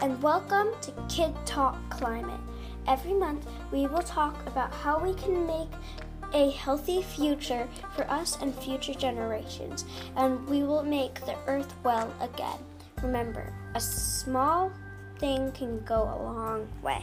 and welcome to Kid Talk Climate. Every month, we will talk about how we can make a healthy future for us and future generations, and we will make the earth well again. Remember, a small thing can go a long way.